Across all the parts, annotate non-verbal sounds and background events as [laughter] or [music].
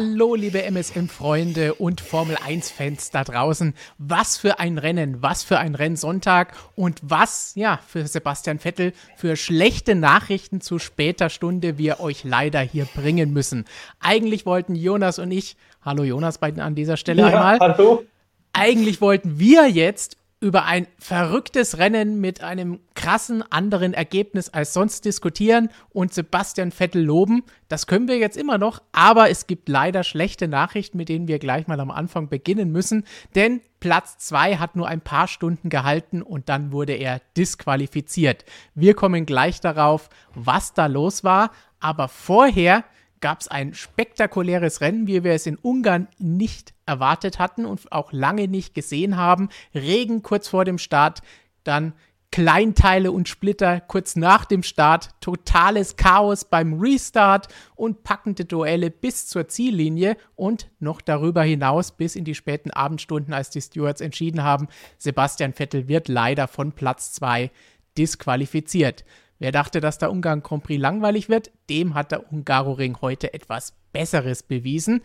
Hallo, liebe MSM-Freunde und Formel-1-Fans da draußen. Was für ein Rennen, was für ein Rennsonntag und was, ja, für Sebastian Vettel für schlechte Nachrichten zu später Stunde wir euch leider hier bringen müssen. Eigentlich wollten Jonas und ich, hallo Jonas bei, an dieser Stelle ja, einmal. Hallo. Eigentlich wollten wir jetzt über ein verrücktes Rennen mit einem krassen anderen Ergebnis als sonst diskutieren und Sebastian Vettel loben. Das können wir jetzt immer noch, aber es gibt leider schlechte Nachrichten, mit denen wir gleich mal am Anfang beginnen müssen, denn Platz 2 hat nur ein paar Stunden gehalten und dann wurde er disqualifiziert. Wir kommen gleich darauf, was da los war, aber vorher gab es ein spektakuläres Rennen, wie wir es in Ungarn nicht erwartet hatten und auch lange nicht gesehen haben. Regen kurz vor dem Start, dann Kleinteile und Splitter kurz nach dem Start, totales Chaos beim Restart und packende Duelle bis zur Ziellinie und noch darüber hinaus bis in die späten Abendstunden, als die Stewards entschieden haben, Sebastian Vettel wird leider von Platz 2 disqualifiziert. Wer dachte, dass der Ungarn Grand Prix langweilig wird, dem hat der Ungaroring heute etwas Besseres bewiesen.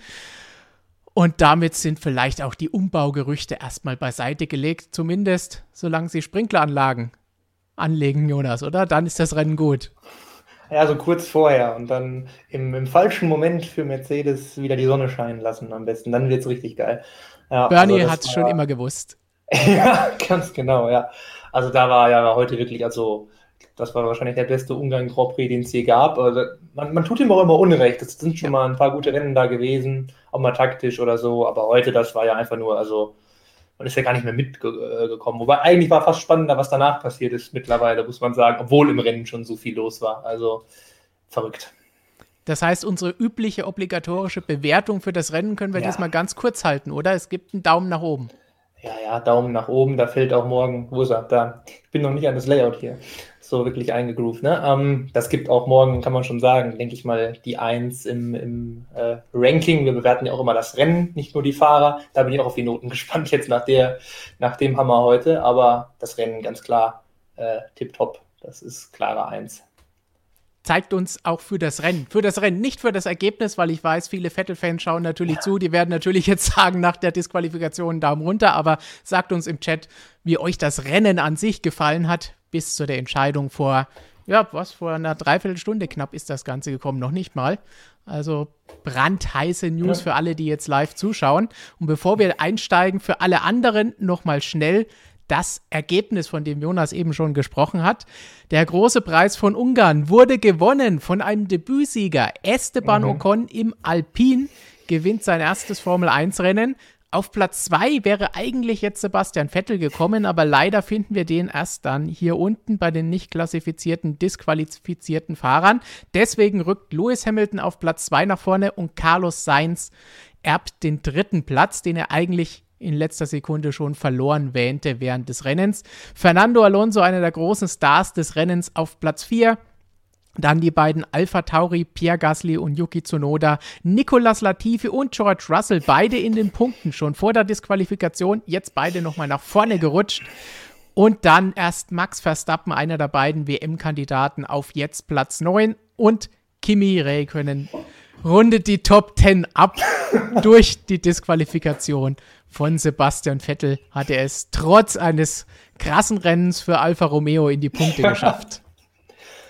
Und damit sind vielleicht auch die Umbaugerüchte erstmal beiseite gelegt, zumindest solange sie Sprinkleranlagen anlegen, Jonas, oder? Dann ist das Rennen gut. Ja, so kurz vorher und dann im, im falschen Moment für Mercedes wieder die Sonne scheinen lassen am besten. Dann wird es richtig geil. Ja, Bernie also hat es schon immer gewusst. [laughs] ja, ganz genau, ja. Also da war ja heute wirklich, also das war wahrscheinlich der beste Ungarn Grand Prix, den es je gab. Also man, man, tut ihm auch immer Unrecht. Es sind schon mal ein paar gute Rennen da gewesen, auch mal taktisch oder so. Aber heute, das war ja einfach nur, also man ist ja gar nicht mehr mitgekommen. Wobei eigentlich war fast spannender, was danach passiert ist mittlerweile, muss man sagen, obwohl im Rennen schon so viel los war. Also verrückt. Das heißt, unsere übliche obligatorische Bewertung für das Rennen können wir ja. diesmal ganz kurz halten, oder? Es gibt einen Daumen nach oben. Ja, ja, Daumen nach oben, da fällt auch morgen, wo ist er? Da. Ich bin noch nicht an das Layout hier so wirklich eingegroovt. Ne? Ähm, das gibt auch morgen, kann man schon sagen, denke ich mal, die Eins im, im äh, Ranking. Wir bewerten ja auch immer das Rennen, nicht nur die Fahrer. Da bin ich auch auf die Noten [laughs] gespannt jetzt nach, der, nach dem Hammer heute. Aber das Rennen ganz klar äh, tipptopp. Das ist klare Eins zeigt uns auch für das Rennen. Für das Rennen, nicht für das Ergebnis, weil ich weiß, viele Vettel-Fans schauen natürlich ja. zu. Die werden natürlich jetzt sagen, nach der Disqualifikation Daumen runter, aber sagt uns im Chat, wie euch das Rennen an sich gefallen hat bis zu der Entscheidung vor, ja, was, vor einer Dreiviertelstunde knapp ist das Ganze gekommen, noch nicht mal. Also brandheiße News ja. für alle, die jetzt live zuschauen. Und bevor wir einsteigen, für alle anderen nochmal schnell das Ergebnis, von dem Jonas eben schon gesprochen hat. Der große Preis von Ungarn wurde gewonnen von einem Debütsieger. Esteban mhm. Ocon im Alpin gewinnt sein erstes Formel-1-Rennen. Auf Platz 2 wäre eigentlich jetzt Sebastian Vettel gekommen, aber leider finden wir den erst dann hier unten bei den nicht klassifizierten, disqualifizierten Fahrern. Deswegen rückt Lewis Hamilton auf Platz 2 nach vorne und Carlos Sainz erbt den dritten Platz, den er eigentlich in letzter Sekunde schon verloren wähnte während des Rennens. Fernando Alonso, einer der großen Stars des Rennens, auf Platz 4. Dann die beiden Alpha Tauri, Pierre Gasly und Yuki Tsunoda, Nicolas Latifi und George Russell, beide in den Punkten schon vor der Disqualifikation, jetzt beide nochmal nach vorne gerutscht. Und dann erst Max Verstappen, einer der beiden WM-Kandidaten, auf jetzt Platz 9 und Kimi Räikkönen rundet die Top 10 ab [laughs] durch die Disqualifikation von Sebastian Vettel hat er es trotz eines krassen Rennens für Alfa Romeo in die Punkte geschafft.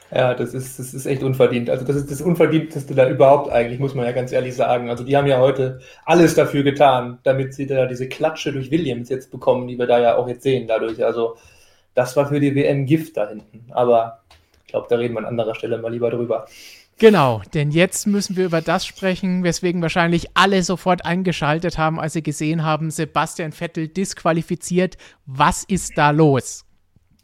Ja, das ist, das ist echt unverdient. Also das ist das Unverdienteste da überhaupt eigentlich, muss man ja ganz ehrlich sagen. Also die haben ja heute alles dafür getan, damit sie da diese Klatsche durch Williams jetzt bekommen, die wir da ja auch jetzt sehen dadurch. Also das war für die WM Gift da hinten. Aber ich glaube, da reden wir an anderer Stelle mal lieber drüber. Genau, denn jetzt müssen wir über das sprechen, weswegen wahrscheinlich alle sofort eingeschaltet haben, als sie gesehen haben, Sebastian Vettel disqualifiziert. Was ist da los?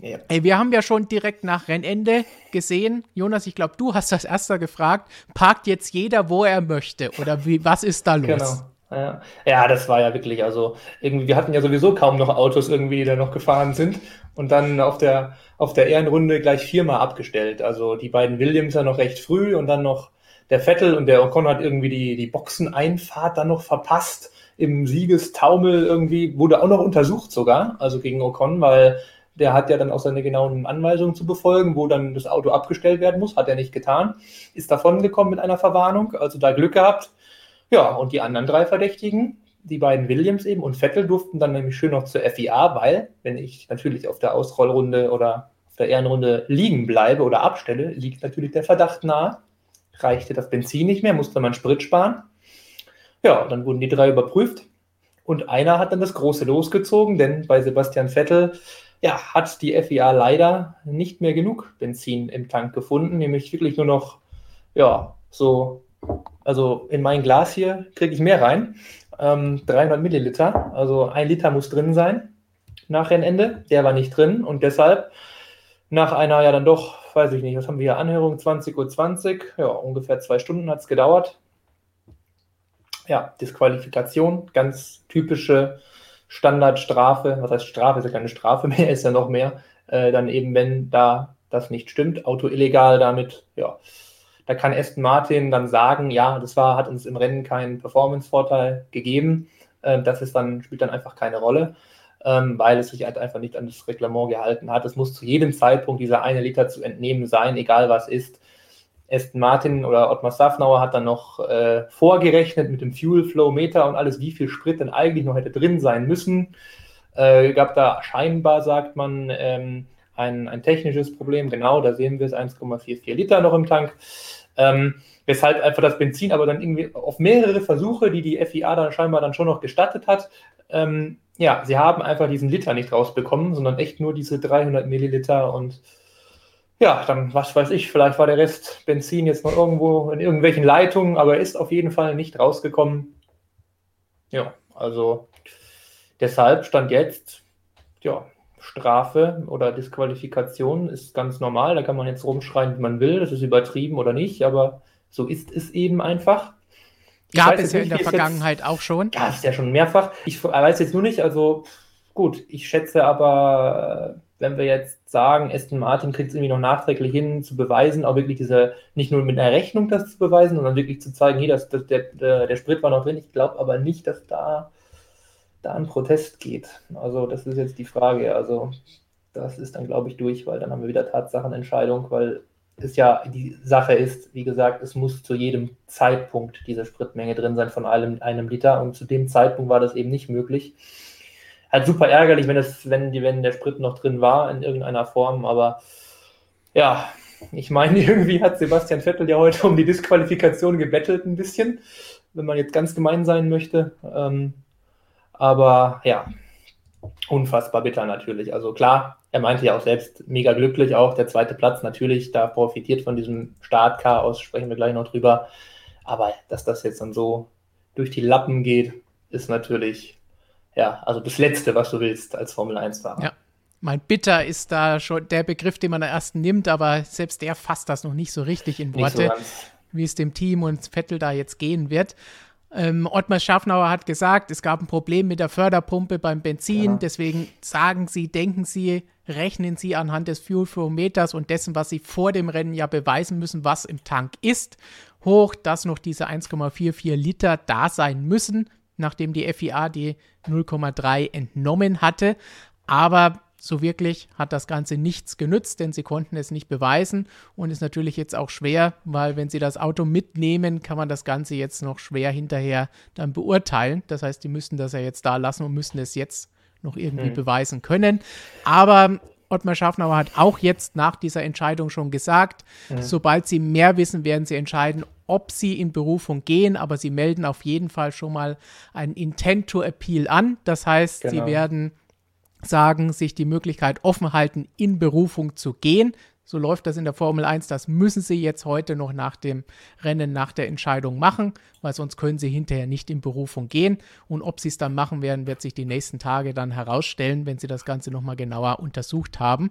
Ja. Ey, wir haben ja schon direkt nach Rennende gesehen, Jonas, ich glaube, du hast das erster gefragt, parkt jetzt jeder, wo er möchte oder wie, was ist da los? Genau. Ja. ja, das war ja wirklich, also irgendwie, wir hatten ja sowieso kaum noch Autos irgendwie, die da noch gefahren sind und dann auf der, auf der Ehrenrunde gleich viermal abgestellt. Also die beiden Williams ja noch recht früh und dann noch der Vettel und der Ocon hat irgendwie die, die Boxeneinfahrt dann noch verpasst im Siegestaumel irgendwie, wurde auch noch untersucht sogar, also gegen Ocon, weil der hat ja dann auch seine genauen Anweisungen zu befolgen, wo dann das Auto abgestellt werden muss. Hat er nicht getan. Ist davon gekommen mit einer Verwarnung. Also da Glück gehabt. Ja, und die anderen drei Verdächtigen, die beiden Williams eben und Vettel durften dann nämlich schön noch zur FIA, weil, wenn ich natürlich auf der Ausrollrunde oder auf der Ehrenrunde liegen bleibe oder abstelle, liegt natürlich der Verdacht nahe. Reichte das Benzin nicht mehr, musste man Sprit sparen. Ja, dann wurden die drei überprüft und einer hat dann das große losgezogen, denn bei Sebastian Vettel ja, hat die FIA leider nicht mehr genug Benzin im Tank gefunden, nämlich wirklich nur noch, ja, so, also in mein Glas hier kriege ich mehr rein ähm, 300 Milliliter, also ein Liter muss drin sein nach Rennende. Der war nicht drin und deshalb nach einer, ja dann doch, weiß ich nicht, was haben wir hier, Anhörung 20.20 Uhr, 20, ja, ungefähr zwei Stunden hat es gedauert. Ja, Disqualifikation, ganz typische Standardstrafe, was heißt Strafe, ist ja keine Strafe mehr, [laughs] ist ja noch mehr, äh, dann eben, wenn da das nicht stimmt, Auto illegal damit, ja, da kann Aston Martin dann sagen, ja, das war, hat uns im Rennen keinen Performance-Vorteil gegeben. Ähm, das ist dann, spielt dann einfach keine Rolle, ähm, weil es sich halt einfach nicht an das Reglement gehalten hat. Es muss zu jedem Zeitpunkt dieser eine Liter zu entnehmen sein, egal was ist. Aston Martin oder Ottmar Safnauer hat dann noch äh, vorgerechnet mit dem Fuel Flow Meter und alles, wie viel Sprit denn eigentlich noch hätte drin sein müssen. Äh, gab da scheinbar, sagt man, ähm, ein, ein technisches Problem. Genau, da sehen wir es, 1,44 Liter noch im Tank. Ähm, weshalb einfach das Benzin aber dann irgendwie auf mehrere Versuche, die die FIA dann scheinbar dann schon noch gestattet hat, ähm, ja, sie haben einfach diesen Liter nicht rausbekommen, sondern echt nur diese 300 Milliliter und ja, dann, was weiß ich, vielleicht war der Rest Benzin jetzt noch irgendwo in irgendwelchen Leitungen, aber ist auf jeden Fall nicht rausgekommen. Ja, also deshalb stand jetzt, ja, Strafe oder Disqualifikation ist ganz normal. Da kann man jetzt rumschreien, wie man will. Das ist übertrieben oder nicht, aber so ist es eben einfach. Ich Gab es ja in der Vergangenheit jetzt, auch schon. Ja, ist ja schon mehrfach. Ich weiß jetzt nur nicht, also gut, ich schätze aber, wenn wir jetzt sagen, Aston Martin kriegt es irgendwie noch nachträglich hin, zu beweisen, auch wirklich diese, nicht nur mit einer Rechnung das zu beweisen, sondern wirklich zu zeigen, hier, das, das, der, der, der Sprit war noch drin. Ich glaube aber nicht, dass da da ein Protest geht. Also das ist jetzt die Frage. Also das ist dann, glaube ich, durch, weil dann haben wir wieder Tatsachenentscheidung, weil es ja die Sache ist, wie gesagt, es muss zu jedem Zeitpunkt diese Spritmenge drin sein von einem, einem Liter und zu dem Zeitpunkt war das eben nicht möglich. Halt super ärgerlich, wenn, es, wenn, die, wenn der Sprit noch drin war in irgendeiner Form, aber ja, ich meine, [laughs] irgendwie hat Sebastian Vettel ja heute um die Disqualifikation gebettelt ein bisschen, wenn man jetzt ganz gemein sein möchte. Ähm, aber ja, unfassbar bitter natürlich. Also klar, er meinte ja auch selbst mega glücklich, auch der zweite Platz natürlich, da profitiert von diesem Startchaos, sprechen wir gleich noch drüber. Aber dass das jetzt dann so durch die Lappen geht, ist natürlich, ja, also das Letzte, was du willst als Formel 1-Fahrer. Ja. Mein Bitter ist da schon der Begriff, den man am ersten nimmt, aber selbst der fasst das noch nicht so richtig in Worte, so wie es dem Team und Vettel da jetzt gehen wird. Ähm, Ottmar Schaffnauer hat gesagt, es gab ein Problem mit der Förderpumpe beim Benzin. Ja. Deswegen sagen Sie, denken Sie, rechnen Sie anhand des Fuel Flow Meters und dessen, was Sie vor dem Rennen ja beweisen müssen, was im Tank ist, hoch, dass noch diese 1,44 Liter da sein müssen, nachdem die FIA die 0,3 entnommen hatte. Aber so wirklich hat das Ganze nichts genützt, denn sie konnten es nicht beweisen und ist natürlich jetzt auch schwer, weil wenn sie das Auto mitnehmen, kann man das Ganze jetzt noch schwer hinterher dann beurteilen. Das heißt, die müssen das ja jetzt da lassen und müssen es jetzt noch irgendwie mhm. beweisen können. Aber Ottmar Schaffnauer hat auch jetzt nach dieser Entscheidung schon gesagt, mhm. sobald sie mehr wissen, werden sie entscheiden, ob sie in Berufung gehen, aber sie melden auf jeden Fall schon mal ein Intent to Appeal an. Das heißt, genau. sie werden sagen, sich die Möglichkeit offen halten, in Berufung zu gehen. So läuft das in der Formel 1. Das müssen sie jetzt heute noch nach dem Rennen, nach der Entscheidung machen, weil sonst können sie hinterher nicht in Berufung gehen. Und ob sie es dann machen werden, wird sich die nächsten Tage dann herausstellen, wenn sie das Ganze nochmal genauer untersucht haben.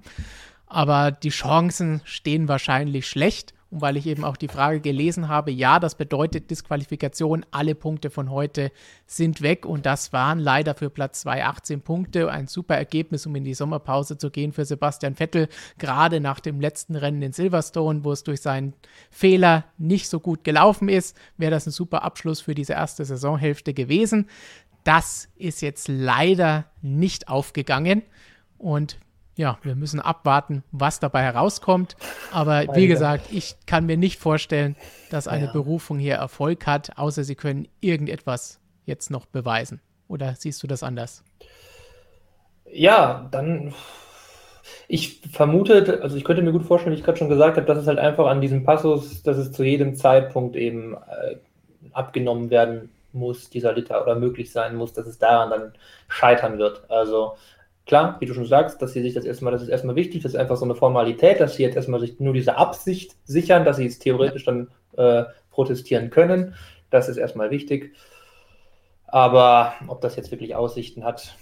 Aber die Chancen stehen wahrscheinlich schlecht. Und weil ich eben auch die Frage gelesen habe, ja, das bedeutet Disqualifikation, alle Punkte von heute sind weg und das waren leider für Platz 2 18 Punkte. Ein super Ergebnis, um in die Sommerpause zu gehen für Sebastian Vettel, gerade nach dem letzten Rennen in Silverstone, wo es durch seinen Fehler nicht so gut gelaufen ist, wäre das ein super Abschluss für diese erste Saisonhälfte gewesen. Das ist jetzt leider nicht aufgegangen und ja, wir müssen abwarten, was dabei herauskommt. Aber wie gesagt, ich kann mir nicht vorstellen, dass eine ja. Berufung hier Erfolg hat, außer sie können irgendetwas jetzt noch beweisen. Oder siehst du das anders? Ja, dann. Ich vermute, also ich könnte mir gut vorstellen, wie ich gerade schon gesagt habe, dass es halt einfach an diesem Passus, dass es zu jedem Zeitpunkt eben äh, abgenommen werden muss, dieser Liter oder möglich sein muss, dass es daran dann scheitern wird. Also klar, wie du schon sagst, dass sie sich das erstmal, das ist erstmal wichtig, das ist einfach so eine Formalität, dass sie jetzt erstmal sich nur diese Absicht sichern, dass sie jetzt theoretisch dann äh, protestieren können. Das ist erstmal wichtig. Aber ob das jetzt wirklich Aussichten hat,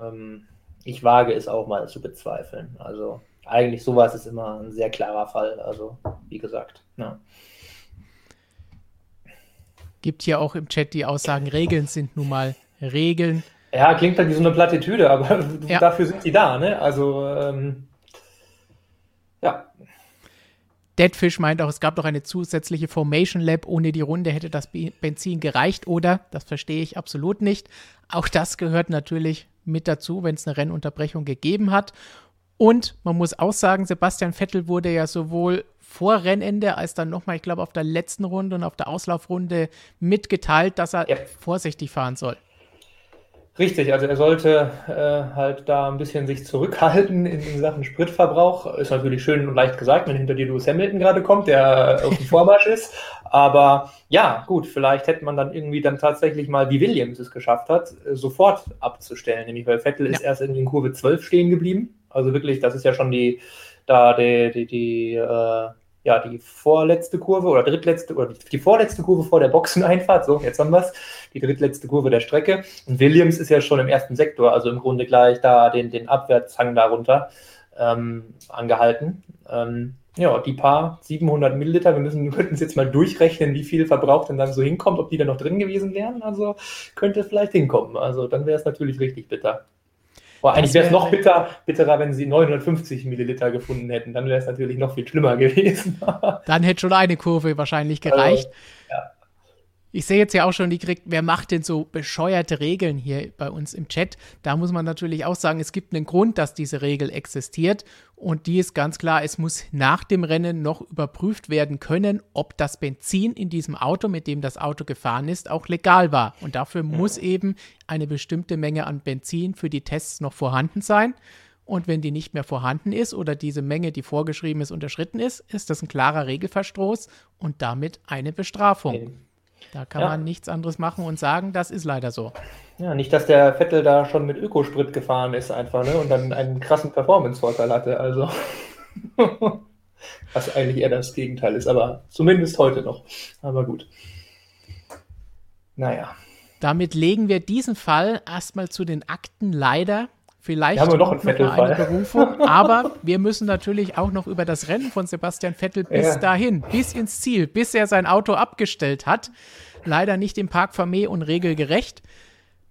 ähm, ich wage es auch mal zu bezweifeln. Also eigentlich sowas ist immer ein sehr klarer Fall. Also wie gesagt. Ja. Gibt hier auch im Chat die Aussagen, Regeln sind nun mal Regeln. Ja, klingt halt wie so eine Plattitüde, aber [laughs] ja. dafür sind die da, ne? Also, ähm, ja. Deadfish meint auch, es gab doch eine zusätzliche Formation Lab. Ohne die Runde hätte das Benzin gereicht, oder? Das verstehe ich absolut nicht. Auch das gehört natürlich mit dazu, wenn es eine Rennunterbrechung gegeben hat. Und man muss auch sagen, Sebastian Vettel wurde ja sowohl vor Rennende als dann nochmal, ich glaube, auf der letzten Runde und auf der Auslaufrunde mitgeteilt, dass er ja. vorsichtig fahren soll. Richtig, also er sollte äh, halt da ein bisschen sich zurückhalten in, in, Sachen Spritverbrauch. Ist natürlich schön und leicht gesagt, wenn hinter dir Lewis Hamilton gerade kommt, der auf dem Vormarsch ist. Aber ja, gut, vielleicht hätte man dann irgendwie dann tatsächlich mal, wie Williams es geschafft hat, sofort abzustellen. Nämlich weil Vettel ja. ist erst irgendwie in Kurve 12 stehen geblieben. Also wirklich, das ist ja schon die, da die, die, die äh, ja, die vorletzte Kurve oder drittletzte oder die vorletzte Kurve vor der Boxeneinfahrt, so, jetzt haben wir es, die drittletzte Kurve der Strecke. Und Williams ist ja schon im ersten Sektor, also im Grunde gleich da den, den Abwärtshang darunter ähm, angehalten. Ähm, ja, die paar 700 Milliliter, wir müssen, könnten es jetzt mal durchrechnen, wie viel verbraucht denn dann so hinkommt, ob die da noch drin gewesen wären. Also könnte es vielleicht hinkommen. Also dann wäre es natürlich richtig bitter. Boah, eigentlich wäre es noch bitter, bitterer, wenn sie 950 Milliliter gefunden hätten. Dann wäre es natürlich noch viel schlimmer [laughs] gewesen. Dann hätte schon eine Kurve wahrscheinlich gereicht. Also. Ich sehe jetzt ja auch schon, die kriegt, wer macht denn so bescheuerte Regeln hier bei uns im Chat? Da muss man natürlich auch sagen, es gibt einen Grund, dass diese Regel existiert. Und die ist ganz klar, es muss nach dem Rennen noch überprüft werden können, ob das Benzin in diesem Auto, mit dem das Auto gefahren ist, auch legal war. Und dafür muss eben eine bestimmte Menge an Benzin für die Tests noch vorhanden sein. Und wenn die nicht mehr vorhanden ist oder diese Menge, die vorgeschrieben ist, unterschritten ist, ist das ein klarer Regelverstoß und damit eine Bestrafung. Da kann ja. man nichts anderes machen und sagen, das ist leider so. Ja, nicht, dass der Vettel da schon mit Ökosprit gefahren ist einfach, ne? Und dann einen krassen Performance-Vorteil hatte. Also. [laughs] Was eigentlich eher das Gegenteil ist, aber zumindest heute noch. Aber gut. Naja. Damit legen wir diesen Fall erstmal zu den Akten leider. Vielleicht haben wir noch, einen noch eine Berufung, [laughs] aber wir müssen natürlich auch noch über das Rennen von Sebastian Vettel bis ja. dahin, bis ins Ziel, bis er sein Auto abgestellt hat. Leider nicht im Park Vermeer und regelgerecht,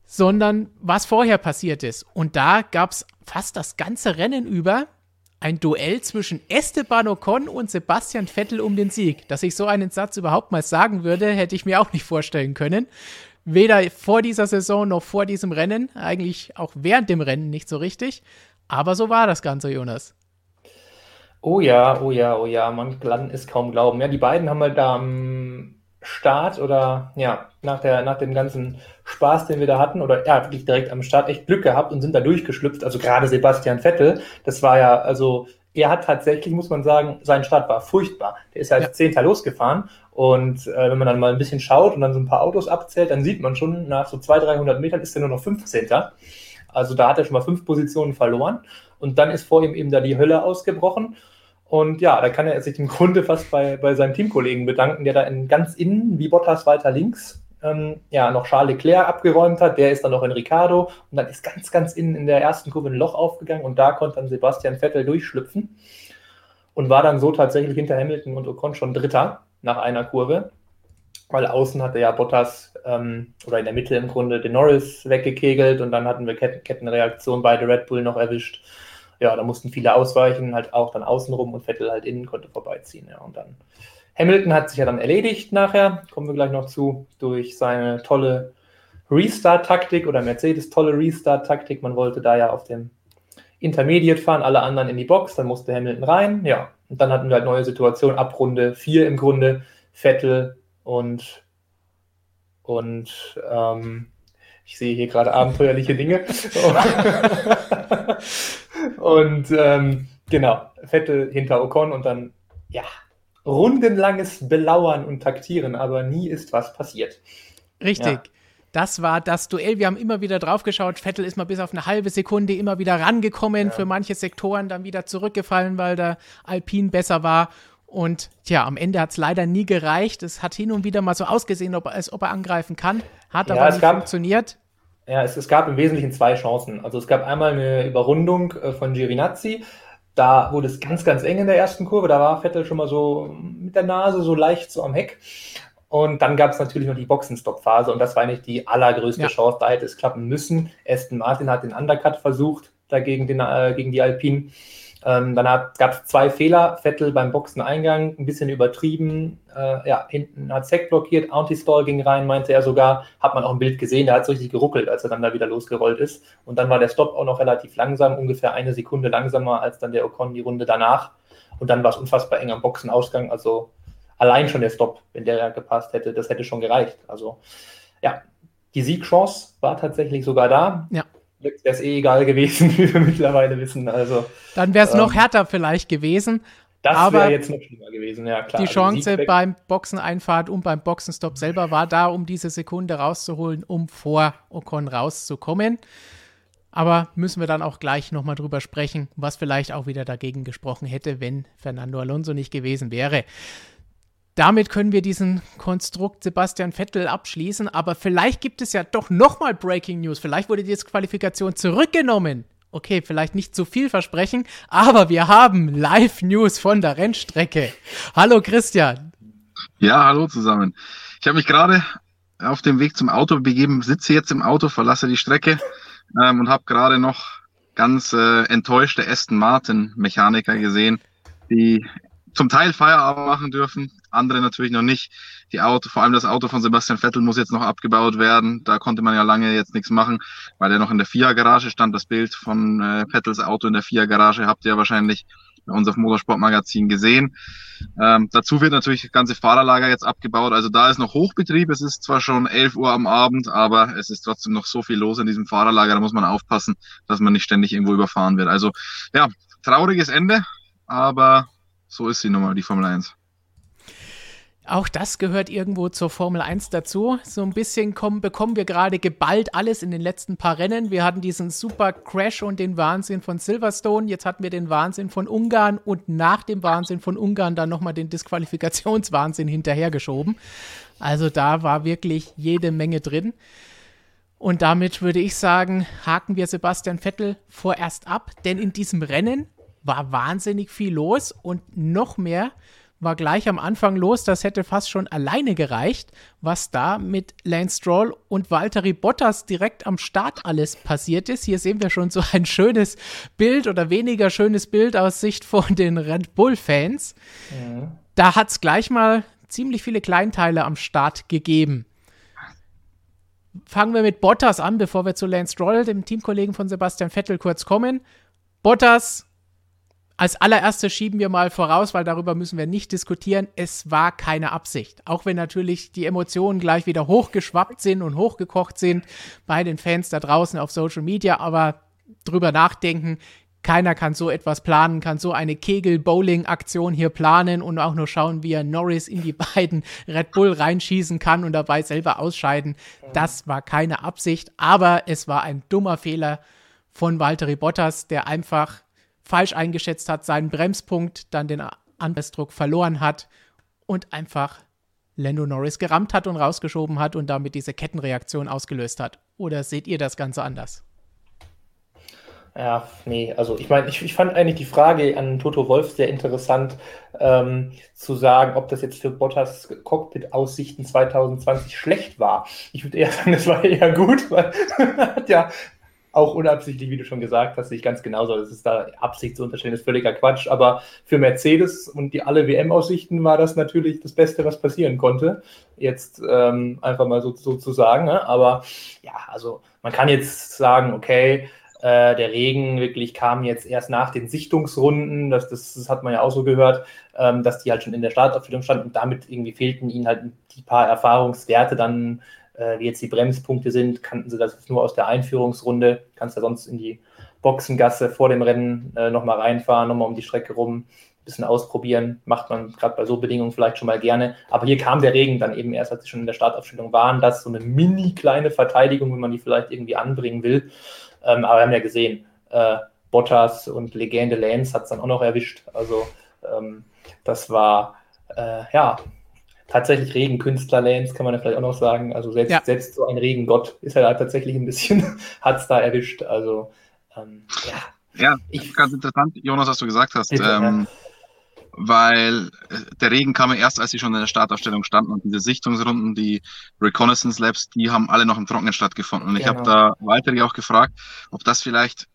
sondern was vorher passiert ist. Und da gab es fast das ganze Rennen über ein Duell zwischen Esteban Ocon und Sebastian Vettel um den Sieg. Dass ich so einen Satz überhaupt mal sagen würde, hätte ich mir auch nicht vorstellen können weder vor dieser Saison noch vor diesem Rennen, eigentlich auch während dem Rennen nicht so richtig. Aber so war das Ganze, Jonas. Oh ja, oh ja, oh ja, man kann es kaum glauben. Ja, die beiden haben halt da am Start oder ja, nach, der, nach dem ganzen Spaß, den wir da hatten, oder ja, wirklich direkt am Start echt Glück gehabt und sind da durchgeschlüpft. Also gerade Sebastian Vettel, das war ja, also er hat tatsächlich, muss man sagen, sein Start war furchtbar. Der ist ja als ja. Zehnter losgefahren und äh, wenn man dann mal ein bisschen schaut und dann so ein paar Autos abzählt, dann sieht man schon, nach so 200, 300 Metern ist er nur noch 15. Also da hat er schon mal fünf Positionen verloren. Und dann ist vor ihm eben da die Hölle ausgebrochen. Und ja, da kann er sich im Grunde fast bei, bei seinem Teamkollegen bedanken, der da in ganz innen, wie Bottas weiter links, ähm, ja, noch Charles Leclerc abgeräumt hat. Der ist dann noch in Ricardo. Und dann ist ganz, ganz innen in der ersten Kurve ein Loch aufgegangen. Und da konnte dann Sebastian Vettel durchschlüpfen. Und war dann so tatsächlich hinter Hamilton und Ocon schon Dritter nach einer Kurve, weil außen hatte ja Bottas ähm, oder in der Mitte im Grunde den Norris weggekegelt und dann hatten wir Ketten Kettenreaktion, beide Red Bull noch erwischt. Ja, da mussten viele ausweichen, halt auch dann außenrum und Vettel halt innen konnte vorbeiziehen. Ja, und dann Hamilton hat sich ja dann erledigt nachher, kommen wir gleich noch zu, durch seine tolle Restart-Taktik oder Mercedes tolle Restart-Taktik. Man wollte da ja auf dem Intermediate fahren, alle anderen in die Box, dann musste Hamilton rein, ja. Und dann hatten wir halt neue Situationen ab Runde 4 im Grunde, Vettel und, und ähm, ich sehe hier gerade abenteuerliche Dinge. [laughs] und ähm, genau, Vettel hinter Ocon und dann, ja, rundenlanges Belauern und Taktieren, aber nie ist was passiert. Richtig. Ja. Das war das Duell. Wir haben immer wieder drauf geschaut. Vettel ist mal bis auf eine halbe Sekunde immer wieder rangekommen, ja. für manche Sektoren dann wieder zurückgefallen, weil der Alpin besser war. Und tja, am Ende hat es leider nie gereicht. Es hat hin und wieder mal so ausgesehen, ob, als ob er angreifen kann. Hat ja, aber nicht gab, funktioniert. Ja, es, es, gab im Wesentlichen zwei Chancen. Also es gab einmal eine Überrundung äh, von Girinazzi. Da wurde es ganz, ganz eng in der ersten Kurve. Da war Vettel schon mal so mit der Nase so leicht so am Heck. Und dann gab es natürlich noch die Boxenstopp-Phase und das war eigentlich die allergrößte ja. Chance. Da hätte es klappen müssen. Aston Martin hat den Undercut versucht, dagegen den, äh, gegen die Alpinen. Ähm, dann gab es zwei Fehler. Vettel beim Boxeneingang ein bisschen übertrieben. Äh, ja, hinten hat Seck blockiert, Anti-Stall ging rein, meinte er sogar. Hat man auch ein Bild gesehen, der hat so richtig geruckelt, als er dann da wieder losgerollt ist. Und dann war der Stop auch noch relativ langsam, ungefähr eine Sekunde langsamer als dann der Ocon die Runde danach. Und dann war es unfassbar eng am Boxenausgang. Also allein schon der Stop, wenn der gepasst hätte, das hätte schon gereicht. Also ja, die Siegchance war tatsächlich sogar da. Ja. Wäre es eh egal gewesen, [laughs] wie wir mittlerweile wissen. Also, Dann wäre es ähm, noch härter vielleicht gewesen. Das wäre jetzt noch schlimmer gewesen, ja klar. Die also Chance also beim Boxeneinfahrt und beim Boxenstopp selber war da, um diese Sekunde rauszuholen, um vor Ocon rauszukommen. Aber müssen wir dann auch gleich nochmal drüber sprechen, was vielleicht auch wieder dagegen gesprochen hätte, wenn Fernando Alonso nicht gewesen wäre damit können wir diesen Konstrukt Sebastian Vettel abschließen. Aber vielleicht gibt es ja doch nochmal Breaking News. Vielleicht wurde die Disqualifikation zurückgenommen. Okay, vielleicht nicht zu viel versprechen, aber wir haben Live-News von der Rennstrecke. Hallo Christian. Ja, hallo zusammen. Ich habe mich gerade auf dem Weg zum Auto begeben, sitze jetzt im Auto, verlasse die Strecke ähm, und habe gerade noch ganz äh, enttäuschte Aston Martin Mechaniker gesehen, die zum Teil Feierabend machen dürfen, andere natürlich noch nicht. Die Auto, vor allem das Auto von Sebastian Vettel muss jetzt noch abgebaut werden. Da konnte man ja lange jetzt nichts machen, weil er noch in der FIA-Garage stand. Das Bild von äh, Vettels Auto in der FIA-Garage habt ihr ja wahrscheinlich bei uns auf Motorsportmagazin gesehen. Ähm, dazu wird natürlich das ganze Fahrerlager jetzt abgebaut. Also da ist noch Hochbetrieb. Es ist zwar schon 11 Uhr am Abend, aber es ist trotzdem noch so viel los in diesem Fahrerlager. Da muss man aufpassen, dass man nicht ständig irgendwo überfahren wird. Also ja, trauriges Ende, aber so ist sie Nummer, die Formel 1. Auch das gehört irgendwo zur Formel 1 dazu. So ein bisschen kommen, bekommen wir gerade geballt alles in den letzten paar Rennen. Wir hatten diesen super Crash und den Wahnsinn von Silverstone. Jetzt hatten wir den Wahnsinn von Ungarn und nach dem Wahnsinn von Ungarn dann nochmal den Disqualifikationswahnsinn hinterhergeschoben. Also da war wirklich jede Menge drin. Und damit würde ich sagen, haken wir Sebastian Vettel vorerst ab, denn in diesem Rennen war wahnsinnig viel los und noch mehr war gleich am Anfang los. Das hätte fast schon alleine gereicht, was da mit Lance Stroll und Valtteri Bottas direkt am Start alles passiert ist. Hier sehen wir schon so ein schönes Bild oder weniger schönes Bild aus Sicht von den Red Bull-Fans. Ja. Da hat es gleich mal ziemlich viele Kleinteile am Start gegeben. Fangen wir mit Bottas an, bevor wir zu Lance Stroll, dem Teamkollegen von Sebastian Vettel, kurz kommen. Bottas als allererstes schieben wir mal voraus, weil darüber müssen wir nicht diskutieren. Es war keine Absicht. Auch wenn natürlich die Emotionen gleich wieder hochgeschwappt sind und hochgekocht sind bei den Fans da draußen auf Social Media, aber drüber nachdenken, keiner kann so etwas planen, kann so eine Kegel-Bowling-Aktion hier planen und auch nur schauen, wie er Norris in die [laughs] beiden Red Bull reinschießen kann und dabei selber ausscheiden. Das war keine Absicht, aber es war ein dummer Fehler von Valtteri Bottas, der einfach falsch eingeschätzt hat, seinen Bremspunkt, dann den Anpressdruck verloren hat und einfach Lando Norris gerammt hat und rausgeschoben hat und damit diese Kettenreaktion ausgelöst hat. Oder seht ihr das Ganze anders? Ja, nee, also ich meine, ich, ich fand eigentlich die Frage an Toto Wolf sehr interessant, ähm, zu sagen, ob das jetzt für Bottas Cockpit-Aussichten 2020 schlecht war. Ich würde eher sagen, das war eher gut, weil [laughs] hat ja auch unabsichtlich, wie du schon gesagt hast, sich ganz genauso. Das ist da Absicht zu unterstellen, ist völliger Quatsch. Aber für Mercedes und die alle WM-Aussichten war das natürlich das Beste, was passieren konnte. Jetzt ähm, einfach mal so, so zu sagen. Ne? Aber ja, also man kann jetzt sagen, okay, Äh, der Regen wirklich kam jetzt erst nach den Sichtungsrunden, das, das, das hat man ja auch so gehört, ähm, dass die halt schon in der Startaufstellung standen und damit irgendwie fehlten ihnen halt die paar Erfahrungswerte dann, äh, wie jetzt die Bremspunkte sind, kannten sie das nur aus der Einführungsrunde, kannst ja sonst in die Boxengasse vor dem Rennen äh, nochmal reinfahren, nochmal um die Strecke rum bisschen ausprobieren. Macht man gerade bei so Bedingungen vielleicht schon mal gerne. Aber hier kam der Regen dann eben erst, als sie schon in der Startaufstellung waren. Das so eine mini kleine Verteidigung, wenn man die vielleicht irgendwie anbringen will. Ähm, aber wir haben ja gesehen, äh, Bottas und Legende Lance hat es dann auch noch erwischt. Also ähm, das war äh, ja tatsächlich Regenkünstler Lance, kann man ja vielleicht auch noch sagen. Also selbst, ja. selbst so ein Regengott ist er da tatsächlich ein bisschen, [laughs] hat es da erwischt. Also ähm, ja. Ja, ich, ganz interessant, Jonas, was du gesagt hast. Bitte, ähm, ja weil äh, der Regen kam ja erst, als sie schon in der Startaufstellung standen und diese Sichtungsrunden, die Reconnaissance Labs, die haben alle noch im Trockenen stattgefunden. Und genau. ich habe da Walter auch gefragt, ob das vielleicht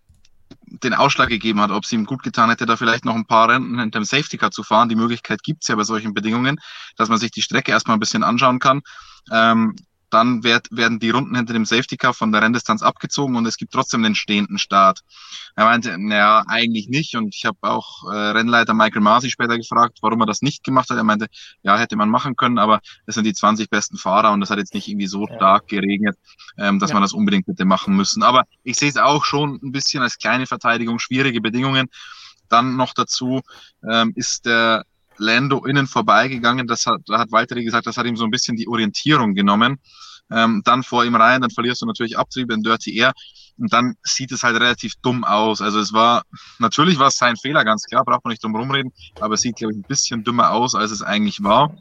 den Ausschlag gegeben hat, ob es ihm gut getan hätte, da vielleicht noch ein paar Rennen hinter dem Safety Car zu fahren. Die Möglichkeit gibt es ja bei solchen Bedingungen, dass man sich die Strecke erstmal ein bisschen anschauen kann. Ähm, dann werd, werden die Runden hinter dem Safety Car von der Renndistanz abgezogen und es gibt trotzdem den stehenden Start. Er meinte, naja, eigentlich nicht. Und ich habe auch äh, Rennleiter Michael Masi später gefragt, warum er das nicht gemacht hat. Er meinte, ja, hätte man machen können, aber es sind die 20 besten Fahrer und das hat jetzt nicht irgendwie so ja. stark geregnet, ähm, dass ja. man das unbedingt hätte machen müssen. Aber ich sehe es auch schon ein bisschen als kleine Verteidigung, schwierige Bedingungen. Dann noch dazu ähm, ist der Lando innen vorbeigegangen. Das hat, da hat Walter gesagt, das hat ihm so ein bisschen die Orientierung genommen. Ähm, dann vor ihm rein, dann verlierst du natürlich Abtrieb in Dirty Air und dann sieht es halt relativ dumm aus. Also es war, natürlich war es sein Fehler, ganz klar, braucht man nicht drum rumreden, aber es sieht, glaube ich, ein bisschen dümmer aus, als es eigentlich war.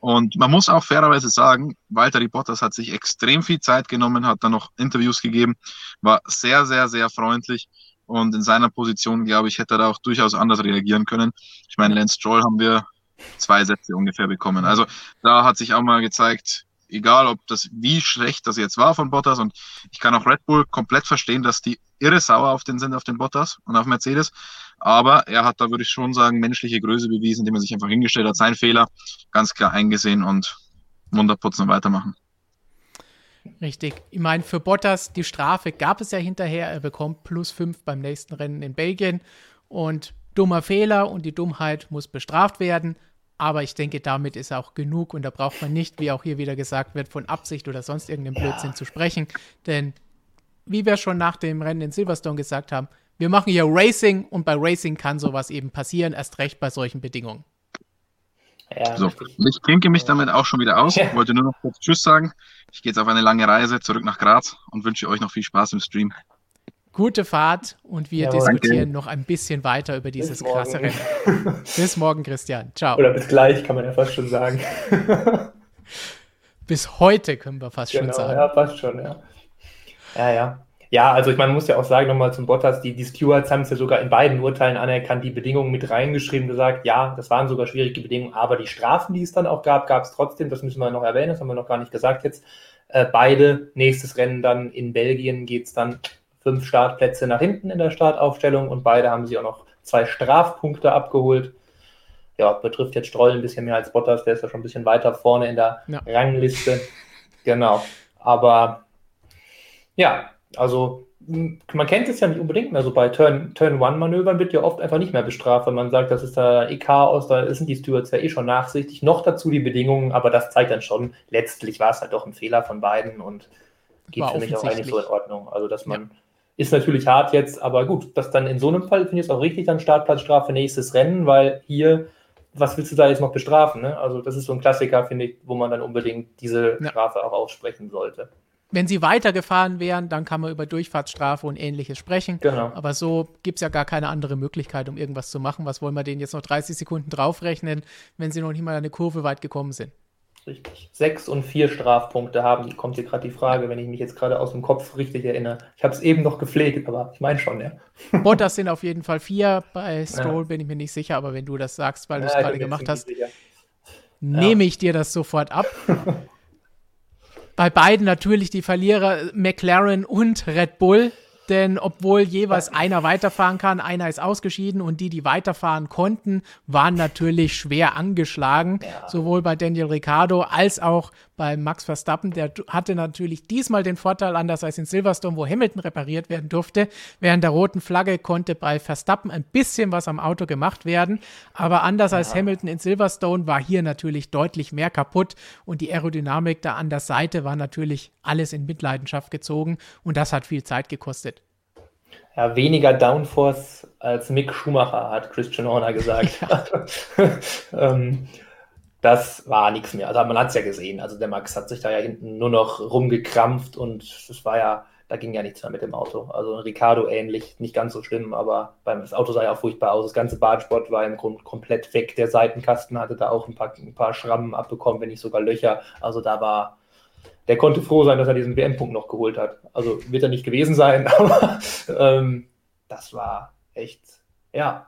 Und man muss auch fairerweise sagen, Walter Bottas hat sich extrem viel Zeit genommen, hat dann noch Interviews gegeben, war sehr, sehr, sehr freundlich und in seiner Position, glaube ich, hätte er da auch durchaus anders reagieren können. Ich meine, Lance Stroll haben wir zwei Sätze ungefähr bekommen. Also da hat sich auch mal gezeigt, egal ob das, wie schlecht das jetzt war von Bottas und ich kann auch Red Bull komplett verstehen, dass die irre sauer auf den sind, auf den Bottas und auf Mercedes. Aber er hat da, würde ich schon sagen, menschliche Größe bewiesen, indem er sich einfach hingestellt hat, sein Fehler ganz klar eingesehen und Wunder putzen und weitermachen. Richtig. Ich meine, für Bottas, die Strafe gab es ja hinterher. Er bekommt plus fünf beim nächsten Rennen in Belgien. Und dummer Fehler und die Dummheit muss bestraft werden. Aber ich denke, damit ist auch genug und da braucht man nicht, wie auch hier wieder gesagt wird, von Absicht oder sonst irgendeinem Blödsinn ja. zu sprechen. Denn wie wir schon nach dem Rennen in Silverstone gesagt haben, wir machen hier Racing und bei Racing kann sowas eben passieren, erst recht bei solchen Bedingungen. Ja, so, ich klinke mich damit auch schon wieder aus. Ich wollte nur noch kurz Tschüss sagen. Ich gehe jetzt auf eine lange Reise zurück nach Graz und wünsche euch noch viel Spaß im Stream. Gute Fahrt und wir Jawohl, diskutieren danke. noch ein bisschen weiter über dieses krasse Rennen. [laughs] bis morgen, Christian. Ciao. Oder bis gleich, kann man ja fast schon sagen. [laughs] bis heute können wir fast genau, schon sagen. Ja, fast schon, ja. Ja, ja. Ja, also ich meine, man muss ja auch sagen, nochmal zum Bottas, die, die Stewards haben es ja sogar in beiden Urteilen anerkannt, die Bedingungen mit reingeschrieben, gesagt, ja, das waren sogar schwierige Bedingungen, aber die Strafen, die es dann auch gab, gab es trotzdem, das müssen wir noch erwähnen, das haben wir noch gar nicht gesagt jetzt. Äh, beide, nächstes Rennen dann in Belgien geht es dann fünf Startplätze nach hinten in der Startaufstellung und beide haben sie auch noch zwei Strafpunkte abgeholt. Ja, betrifft jetzt Stroll ein bisschen mehr als Bottas, der ist ja schon ein bisschen weiter vorne in der ja. Rangliste. Genau. Aber ja, also man kennt es ja nicht unbedingt mehr. So bei Turn-One-Manövern wird ja oft einfach nicht mehr bestraft, wenn man sagt, das ist da eh Chaos, da sind die Stewards ja eh schon nachsichtig. Noch dazu die Bedingungen, aber das zeigt dann schon, letztlich war es halt doch ein Fehler von beiden und geht war für mich auch eigentlich so in Ordnung. Also, dass man, ja. ist natürlich hart jetzt, aber gut, dass dann in so einem Fall finde ich es auch richtig, dann Startplatzstrafe nächstes Rennen, weil hier, was willst du da jetzt noch bestrafen? Ne? Also, das ist so ein Klassiker, finde ich, wo man dann unbedingt diese Strafe ja. auch aussprechen sollte. Wenn sie weitergefahren wären, dann kann man über Durchfahrtsstrafe und ähnliches sprechen. Genau. Aber so gibt es ja gar keine andere Möglichkeit, um irgendwas zu machen. Was wollen wir denen jetzt noch 30 Sekunden draufrechnen, wenn sie noch nicht mal eine Kurve weit gekommen sind? Richtig. Sechs und vier Strafpunkte haben. Die kommt hier gerade die Frage, wenn ich mich jetzt gerade aus dem Kopf richtig erinnere. Ich habe es eben noch gepflegt, aber ich meine schon, ja. [laughs] Bottas sind auf jeden Fall vier. Bei Stroll ja. bin ich mir nicht sicher, aber wenn du das sagst, weil ja, du es gerade gemacht hast, nehme ich dir das sofort ab. [laughs] bei beiden natürlich die Verlierer McLaren und Red Bull. Denn obwohl jeweils einer weiterfahren kann, einer ist ausgeschieden und die, die weiterfahren konnten, waren natürlich schwer angeschlagen. Ja. Sowohl bei Daniel Ricciardo als auch bei Max Verstappen. Der hatte natürlich diesmal den Vorteil, anders als in Silverstone, wo Hamilton repariert werden durfte. Während der roten Flagge konnte bei Verstappen ein bisschen was am Auto gemacht werden. Aber anders ja. als Hamilton in Silverstone war hier natürlich deutlich mehr kaputt und die Aerodynamik da an der Seite war natürlich alles in Mitleidenschaft gezogen und das hat viel Zeit gekostet. Ja, weniger Downforce als Mick Schumacher, hat Christian Horner gesagt. [laughs] ähm, das war nichts mehr. Also man hat es ja gesehen. Also der Max hat sich da ja hinten nur noch rumgekrampft und das war ja, da ging ja nichts mehr mit dem Auto. Also Ricardo ähnlich, nicht ganz so schlimm, aber beim, das Auto sah ja auch furchtbar aus. Das ganze Badsport war im Grunde komplett weg. Der Seitenkasten hatte da auch ein paar, ein paar Schrammen abbekommen, wenn nicht sogar Löcher. Also da war, der konnte froh sein, dass er diesen WM-Punkt noch geholt hat. Also wird er nicht gewesen sein, [laughs] aber ähm, das war echt, ja,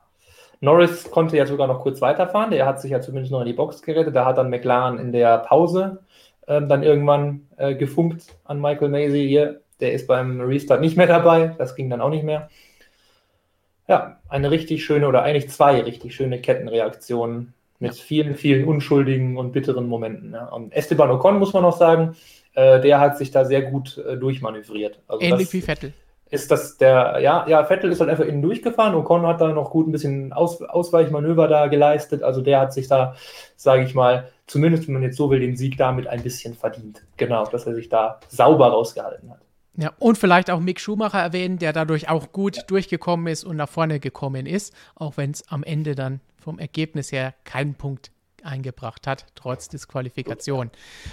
Norris konnte ja sogar noch kurz weiterfahren. Der hat sich ja zumindest noch in die Box gerettet. Da hat dann McLaren in der Pause ähm, dann irgendwann äh, gefunkt an Michael Macy. Hier, der ist beim Restart nicht mehr dabei. Das ging dann auch nicht mehr. Ja, eine richtig schöne oder eigentlich zwei richtig schöne Kettenreaktionen mit vielen, vielen unschuldigen und bitteren Momenten. Ja. Und Esteban Ocon, muss man noch sagen, äh, der hat sich da sehr gut äh, durchmanövriert. Also Ähnlich wie Vettel ist das der, ja, ja, Vettel ist halt einfach innen durchgefahren. Ocon hat da noch gut ein bisschen Aus, Ausweichmanöver da geleistet. Also der hat sich da, sage ich mal, zumindest wenn man jetzt so will, den Sieg damit ein bisschen verdient. Genau, dass er sich da sauber rausgehalten hat. Ja, und vielleicht auch Mick Schumacher erwähnen, der dadurch auch gut ja. durchgekommen ist und nach vorne gekommen ist, auch wenn es am Ende dann vom Ergebnis her keinen Punkt eingebracht hat, trotz Disqualifikation.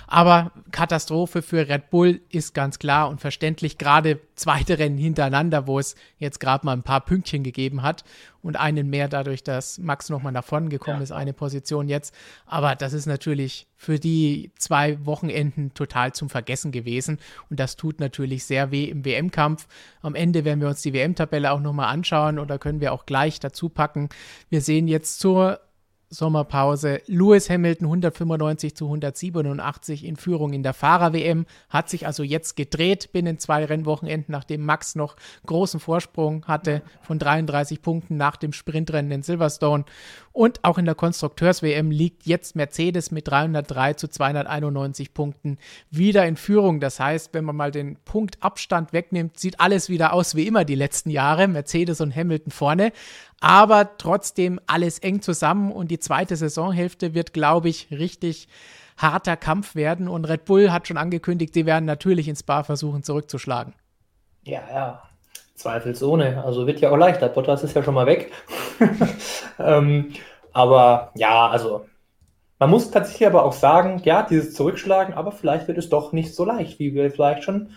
Aber Katastrophe für Red Bull ist ganz klar und verständlich, gerade zweite Rennen hintereinander, wo es jetzt gerade mal ein paar Pünktchen gegeben hat und einen mehr dadurch, dass Max nochmal nach vorne gekommen ja. ist, eine Position jetzt. Aber das ist natürlich für die zwei Wochenenden total zum Vergessen gewesen und das tut natürlich sehr weh im WM-Kampf. Am Ende werden wir uns die WM-Tabelle auch nochmal anschauen oder können wir auch gleich dazu packen. Wir sehen jetzt zur Sommerpause. Lewis Hamilton 195 zu 187 in Führung in der Fahrer-WM, hat sich also jetzt gedreht binnen zwei Rennwochenenden, nachdem Max noch großen Vorsprung hatte von 33 Punkten nach dem Sprintrennen in Silverstone. Und auch in der Konstrukteurs-WM liegt jetzt Mercedes mit 303 zu 291 Punkten wieder in Führung. Das heißt, wenn man mal den Punktabstand wegnimmt, sieht alles wieder aus wie immer die letzten Jahre. Mercedes und Hamilton vorne aber trotzdem alles eng zusammen und die zweite Saisonhälfte wird, glaube ich, richtig harter Kampf werden und Red Bull hat schon angekündigt, sie werden natürlich ins Bar versuchen zurückzuschlagen. Ja, ja, zweifelsohne. Also wird ja auch leichter. Bottas ist ja schon mal weg. [laughs] ähm, aber ja, also man muss tatsächlich aber auch sagen, ja, dieses Zurückschlagen, aber vielleicht wird es doch nicht so leicht, wie wir vielleicht schon,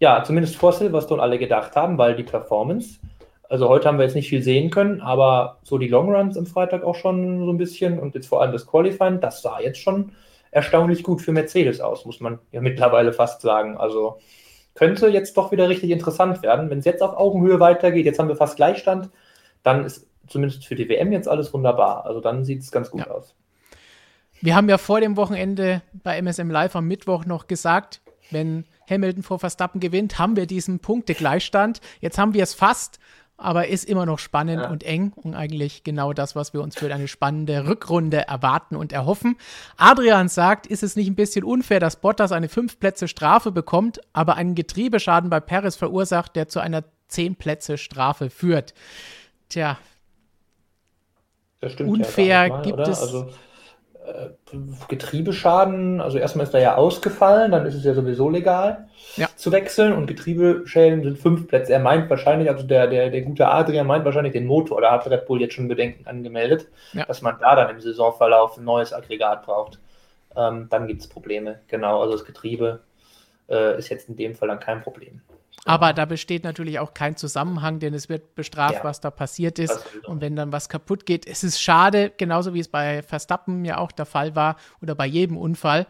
ja, zumindest vor Silverstone alle gedacht haben, weil die Performance also heute haben wir jetzt nicht viel sehen können, aber so die Longruns im Freitag auch schon so ein bisschen und jetzt vor allem das Qualifying, das sah jetzt schon erstaunlich gut für Mercedes aus, muss man ja [laughs] mittlerweile fast sagen. Also könnte jetzt doch wieder richtig interessant werden. Wenn es jetzt auf Augenhöhe weitergeht, jetzt haben wir fast Gleichstand, dann ist zumindest für die WM jetzt alles wunderbar. Also dann sieht es ganz gut ja. aus. Wir haben ja vor dem Wochenende bei MSM Live am Mittwoch noch gesagt, wenn Hamilton vor Verstappen gewinnt, haben wir diesen Punktegleichstand. Jetzt haben wir es fast aber ist immer noch spannend ja. und eng und eigentlich genau das, was wir uns für eine spannende Rückrunde erwarten und erhoffen. Adrian sagt, ist es nicht ein bisschen unfair, dass Bottas eine fünf Plätze Strafe bekommt, aber einen Getriebeschaden bei Paris verursacht, der zu einer zehn Plätze Strafe führt? Tja. unfair ja gibt oder? es. Also Getriebeschaden, also erstmal ist er ja ausgefallen, dann ist es ja sowieso legal ja. zu wechseln und Getriebeschäden sind fünf Plätze. Er meint wahrscheinlich, also der, der, der gute Adrian meint wahrscheinlich den Motor, da hat Red Bull jetzt schon Bedenken angemeldet, ja. dass man da dann im Saisonverlauf ein neues Aggregat braucht. Ähm, dann gibt es Probleme, genau, also das Getriebe äh, ist jetzt in dem Fall dann kein Problem. Aber da besteht natürlich auch kein Zusammenhang, denn es wird bestraft, ja. was da passiert ist. Und wenn dann was kaputt geht, es ist schade, genauso wie es bei Verstappen ja auch der Fall war oder bei jedem Unfall.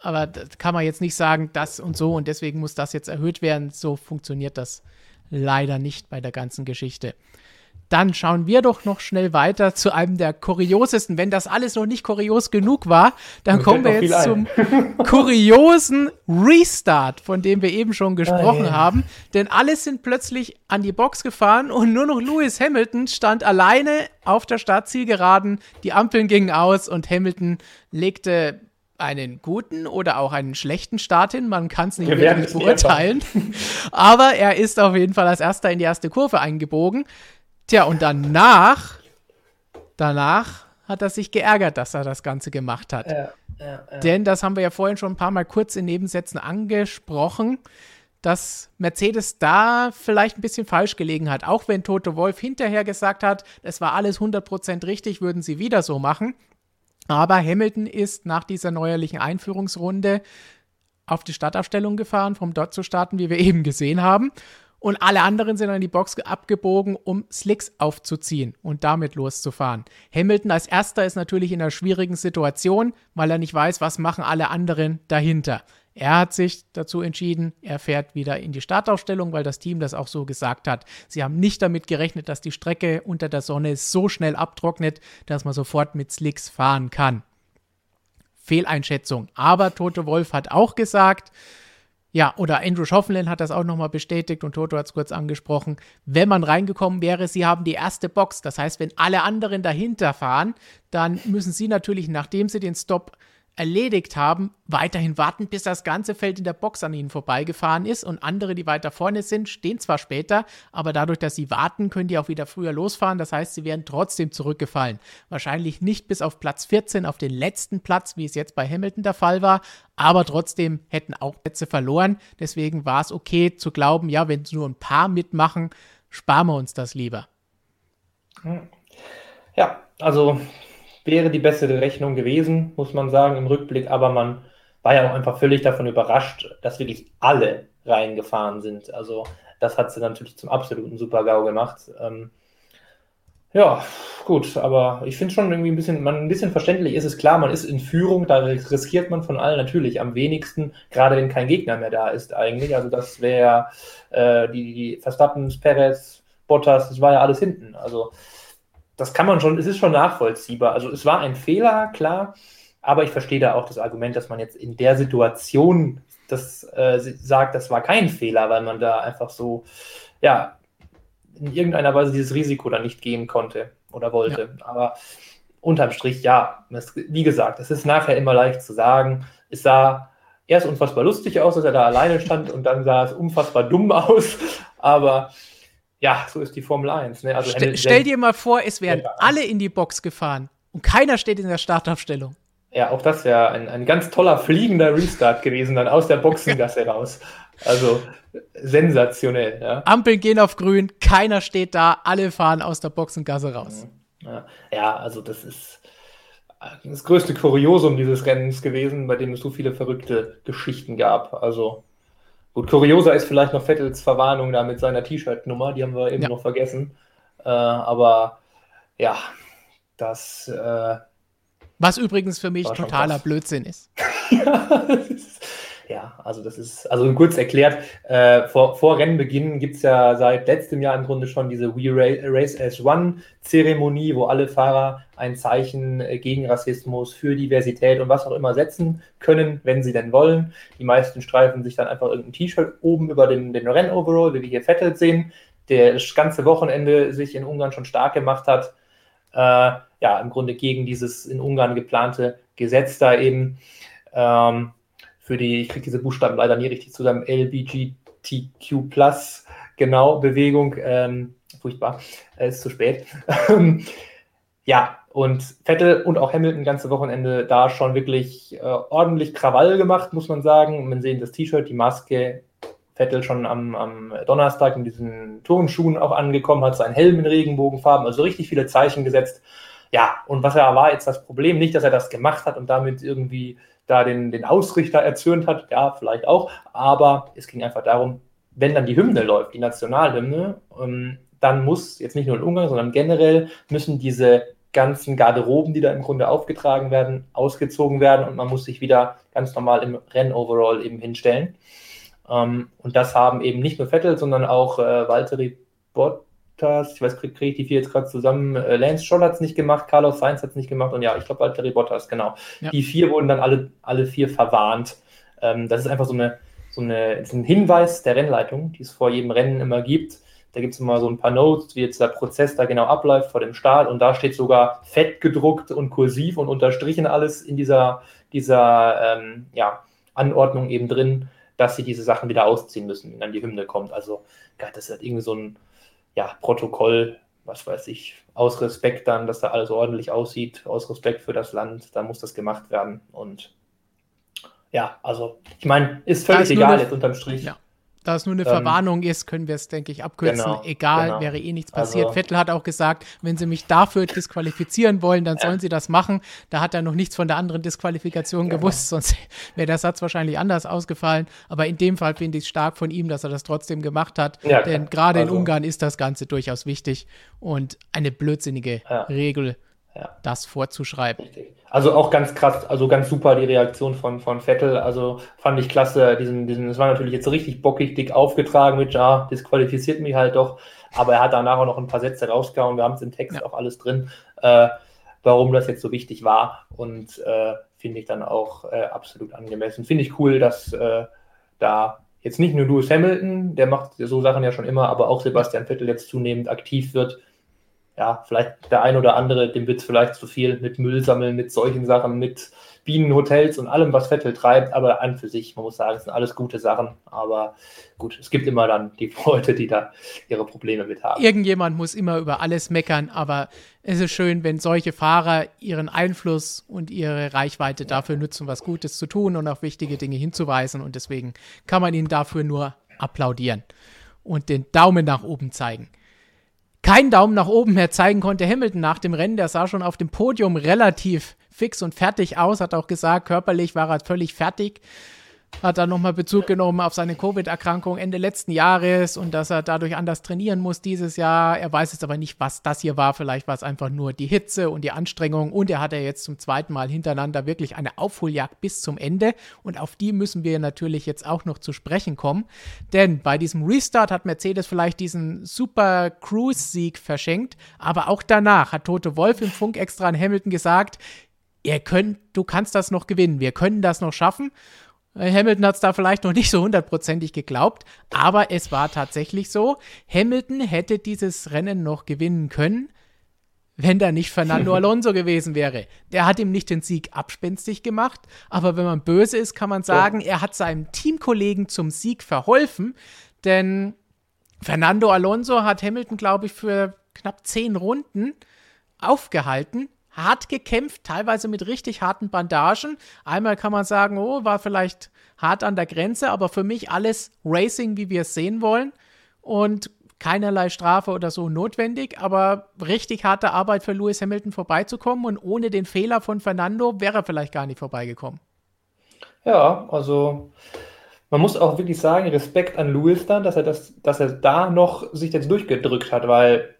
Aber das kann man jetzt nicht sagen, das und so und deswegen muss das jetzt erhöht werden. So funktioniert das leider nicht bei der ganzen Geschichte. Dann schauen wir doch noch schnell weiter zu einem der kuriosesten. Wenn das alles noch nicht kurios genug war, dann kommen wir jetzt zum [laughs] kuriosen Restart, von dem wir eben schon gesprochen ah, haben. Denn alle sind plötzlich an die Box gefahren und nur noch Lewis Hamilton stand alleine auf der Startzielgeraden. Die Ampeln gingen aus und Hamilton legte einen guten oder auch einen schlechten Start hin. Man kann es nicht Wir wirklich beurteilen. Aber er ist auf jeden Fall als erster in die erste Kurve eingebogen. Tja, und danach, danach hat er sich geärgert, dass er das Ganze gemacht hat. Ja, ja, ja. Denn das haben wir ja vorhin schon ein paar Mal kurz in Nebensätzen angesprochen, dass Mercedes da vielleicht ein bisschen falsch gelegen hat. Auch wenn Toto Wolf hinterher gesagt hat, es war alles 100% richtig, würden sie wieder so machen. Aber Hamilton ist nach dieser neuerlichen Einführungsrunde auf die Startaufstellung gefahren, vom dort zu starten, wie wir eben gesehen haben und alle anderen sind an die Box abgebogen, um Slicks aufzuziehen und damit loszufahren. Hamilton als erster ist natürlich in einer schwierigen Situation, weil er nicht weiß, was machen alle anderen dahinter. Er hat sich dazu entschieden, er fährt wieder in die Startaufstellung, weil das Team das auch so gesagt hat. Sie haben nicht damit gerechnet, dass die Strecke unter der Sonne so schnell abtrocknet, dass man sofort mit Slicks fahren kann. Fehleinschätzung. Aber Toto Wolf hat auch gesagt, ja, oder Andrew Schoffenlin hat das auch nochmal bestätigt und Toto hat es kurz angesprochen. Wenn man reingekommen wäre, sie haben die erste Box. Das heißt, wenn alle anderen dahinter fahren, dann müssen sie natürlich, nachdem sie den Stop erledigt haben, weiterhin warten, bis das ganze Feld in der Box an ihnen vorbeigefahren ist. Und andere, die weiter vorne sind, stehen zwar später, aber dadurch, dass sie warten, können die auch wieder früher losfahren. Das heißt, sie werden trotzdem zurückgefallen. Wahrscheinlich nicht bis auf Platz 14, auf den letzten Platz, wie es jetzt bei Hamilton der Fall war, aber trotzdem hätten auch Plätze verloren. Deswegen war es okay zu glauben, ja, wenn nur ein paar mitmachen, sparen wir uns das lieber. Ja, also wäre die bessere Rechnung gewesen, muss man sagen, im Rückblick. Aber man war ja auch einfach völlig davon überrascht, dass wirklich alle reingefahren sind. Also das hat sie natürlich zum absoluten Super-GAU gemacht. Ähm, ja, gut, aber ich finde schon irgendwie ein bisschen, man, ein bisschen verständlich ist es klar, man ist in Führung, da riskiert man von allen natürlich am wenigsten, gerade wenn kein Gegner mehr da ist eigentlich. Also das wäre äh, die, Verstappen, Perez, Bottas, das war ja alles hinten. Also das kann man schon, es ist schon nachvollziehbar. Also es war ein Fehler, klar, aber ich verstehe da auch das Argument, dass man jetzt in der Situation das äh, sagt, das war kein Fehler, weil man da einfach so, ja, in irgendeiner Weise dieses Risiko dann nicht gehen konnte oder wollte. Ja. Aber unterm Strich, ja, es, wie gesagt, es ist nachher immer leicht zu sagen. Es sah erst unfassbar lustig aus, dass er da alleine stand und dann sah es unfassbar dumm [laughs] aus. Aber ja, so ist die Formel 1. Ne? Also St stell dir mal vor, es wären ja. alle in die Box gefahren und keiner steht in der Startaufstellung. Ja, auch das wäre ein, ein ganz toller fliegender Restart gewesen, dann aus der Boxengasse [laughs] raus. Also sensationell. Ja. Ampeln gehen auf grün, keiner steht da, alle fahren aus der Boxengasse raus. Ja, ja also das ist das größte Kuriosum dieses Rennens gewesen, bei dem es so viele verrückte Geschichten gab. Also Gut, kurioser ist vielleicht noch Vettels Verwarnung da mit seiner T-Shirt-Nummer, die haben wir eben ja. noch vergessen. Äh, aber ja, das. Äh, Was übrigens für mich totaler Blödsinn ist. [laughs] [laughs] ja, das ist ja, also das ist, also kurz erklärt, äh, vor, vor Rennbeginn gibt es ja seit letztem Jahr im Grunde schon diese We Race as One Zeremonie, wo alle Fahrer ein Zeichen äh, gegen Rassismus, für Diversität und was auch immer setzen können, wenn sie denn wollen. Die meisten streifen sich dann einfach irgendein T-Shirt oben über den, den Rennoverall, wie wir hier Vettel sehen, der das ganze Wochenende sich in Ungarn schon stark gemacht hat. Äh, ja, im Grunde gegen dieses in Ungarn geplante Gesetz da eben. Ähm, für die, ich kriege diese Buchstaben leider nie richtig zusammen, LBGTQ Plus, genau, Bewegung, ähm, furchtbar, äh, ist zu spät. [laughs] ja, und Vettel und auch Hamilton ganze Wochenende da schon wirklich äh, ordentlich Krawall gemacht, muss man sagen. Man sehen das T-Shirt, die Maske, Vettel schon am, am, Donnerstag in diesen Turnschuhen auch angekommen, hat seinen Helm in Regenbogenfarben, also richtig viele Zeichen gesetzt. Ja, und was er war jetzt das Problem, nicht, dass er das gemacht hat und damit irgendwie da den, den Ausrichter erzürnt hat, ja, vielleicht auch, aber es ging einfach darum, wenn dann die Hymne läuft, die Nationalhymne, ähm, dann muss, jetzt nicht nur in Ungarn, sondern generell müssen diese ganzen Garderoben, die da im Grunde aufgetragen werden, ausgezogen werden und man muss sich wieder ganz normal im Rennoverall eben hinstellen. Ähm, und das haben eben nicht nur Vettel, sondern auch äh, Valtteri Bott, Bottas, ich weiß, kriege krieg ich die vier jetzt gerade zusammen, äh, Lance Stroll hat es nicht gemacht, Carlos Sainz hat es nicht gemacht und ja, ich glaube Valtteri Bottas, genau. Ja. Die vier wurden dann alle, alle vier verwarnt. Ähm, das ist einfach so, eine, so, eine, ein Hinweis der Rennleitung, die es vor jedem Rennen immer gibt. Da gibt es immer so ein paar Notes, wie jetzt der Prozess da genau abläuft vor dem Start und da steht sogar fett gedruckt und kursiv und unterstrichen alles in dieser, dieser ähm, ja, Anordnung eben drin, dass sie diese Sachen wieder ausziehen müssen, wenn dann die Hymne kommt. Also, ja, das ist halt irgendwie so ein ja, Protokoll, was weiß ich, aus Respekt dann, dass da alles ordentlich aussieht, aus Respekt für das Land, da muss das gemacht werden. Und ja, also ich meine, ist völlig egal jetzt unterm Strich. Ja. Da es nur eine ähm, Verwarnung ist, können wir es, denke ich, abkürzen. Genau, Egal, genau. wäre eh nichts passiert. Also, Vettel hat auch gesagt, wenn sie mich dafür disqualifizieren wollen, dann sollen sie das machen. Da hat er noch nichts von der anderen Disqualifikation genau. gewusst, sonst [laughs] wäre der Satz wahrscheinlich anders ausgefallen. Aber in dem Fall finde ich es stark von ihm, dass er das trotzdem gemacht hat. Ja, denn gerade also, in Ungarn ist das Ganze durchaus wichtig und eine blödsinnige ja. Regel, das vorzuschreiben. Richtig. Also auch ganz krass, also ganz super die Reaktion von, von Vettel. Also fand ich klasse. Diesen, diesen, das war natürlich jetzt richtig bockig, dick aufgetragen mit, ja, disqualifiziert mich halt doch. Aber er hat danach auch noch ein paar Sätze rausgehauen. Wir haben es im Text ja. auch alles drin, äh, warum das jetzt so wichtig war. Und äh, finde ich dann auch äh, absolut angemessen. Finde ich cool, dass äh, da jetzt nicht nur Lewis Hamilton, der macht so Sachen ja schon immer, aber auch Sebastian Vettel jetzt zunehmend aktiv wird ja, vielleicht der ein oder andere, dem wird es vielleicht zu viel mit Müll sammeln, mit solchen Sachen, mit Bienenhotels und allem, was Vettel treibt, aber an für sich, man muss sagen, es sind alles gute Sachen. Aber gut, es gibt immer dann die [laughs] Leute, die da ihre Probleme mit haben. Irgendjemand muss immer über alles meckern, aber es ist schön, wenn solche Fahrer ihren Einfluss und ihre Reichweite dafür nutzen, was Gutes zu tun und auf wichtige Dinge hinzuweisen. Und deswegen kann man ihnen dafür nur applaudieren und den Daumen nach oben zeigen keinen Daumen nach oben mehr zeigen konnte Hamilton nach dem Rennen. Der sah schon auf dem Podium relativ fix und fertig aus, hat auch gesagt, körperlich war er völlig fertig hat dann nochmal Bezug genommen auf seine Covid-Erkrankung Ende letzten Jahres und dass er dadurch anders trainieren muss dieses Jahr. Er weiß jetzt aber nicht, was das hier war. Vielleicht war es einfach nur die Hitze und die Anstrengung. Und er hat ja jetzt zum zweiten Mal hintereinander wirklich eine Aufholjagd bis zum Ende. Und auf die müssen wir natürlich jetzt auch noch zu sprechen kommen. Denn bei diesem Restart hat Mercedes vielleicht diesen Super Cruise-Sieg verschenkt. Aber auch danach hat Tote Wolf im Funk extra an Hamilton gesagt, ihr könnt, du kannst das noch gewinnen. Wir können das noch schaffen. Äh, Hamilton hat es da vielleicht noch nicht so hundertprozentig geglaubt, aber es war tatsächlich so. Hamilton hätte dieses Rennen noch gewinnen können, wenn da nicht Fernando [laughs] Alonso gewesen wäre. Der hat ihm nicht den Sieg abspenstig gemacht, aber wenn man böse ist, kann man sagen, er hat seinem Teamkollegen zum Sieg verholfen, denn Fernando Alonso hat Hamilton, glaube ich, für knapp zehn Runden aufgehalten hart gekämpft, teilweise mit richtig harten Bandagen. Einmal kann man sagen, oh, war vielleicht hart an der Grenze, aber für mich alles Racing, wie wir es sehen wollen. Und keinerlei Strafe oder so notwendig, aber richtig harte Arbeit für Lewis Hamilton vorbeizukommen und ohne den Fehler von Fernando wäre er vielleicht gar nicht vorbeigekommen. Ja, also man muss auch wirklich sagen, Respekt an Lewis dann, dass er das, dass er da noch sich jetzt durchgedrückt hat, weil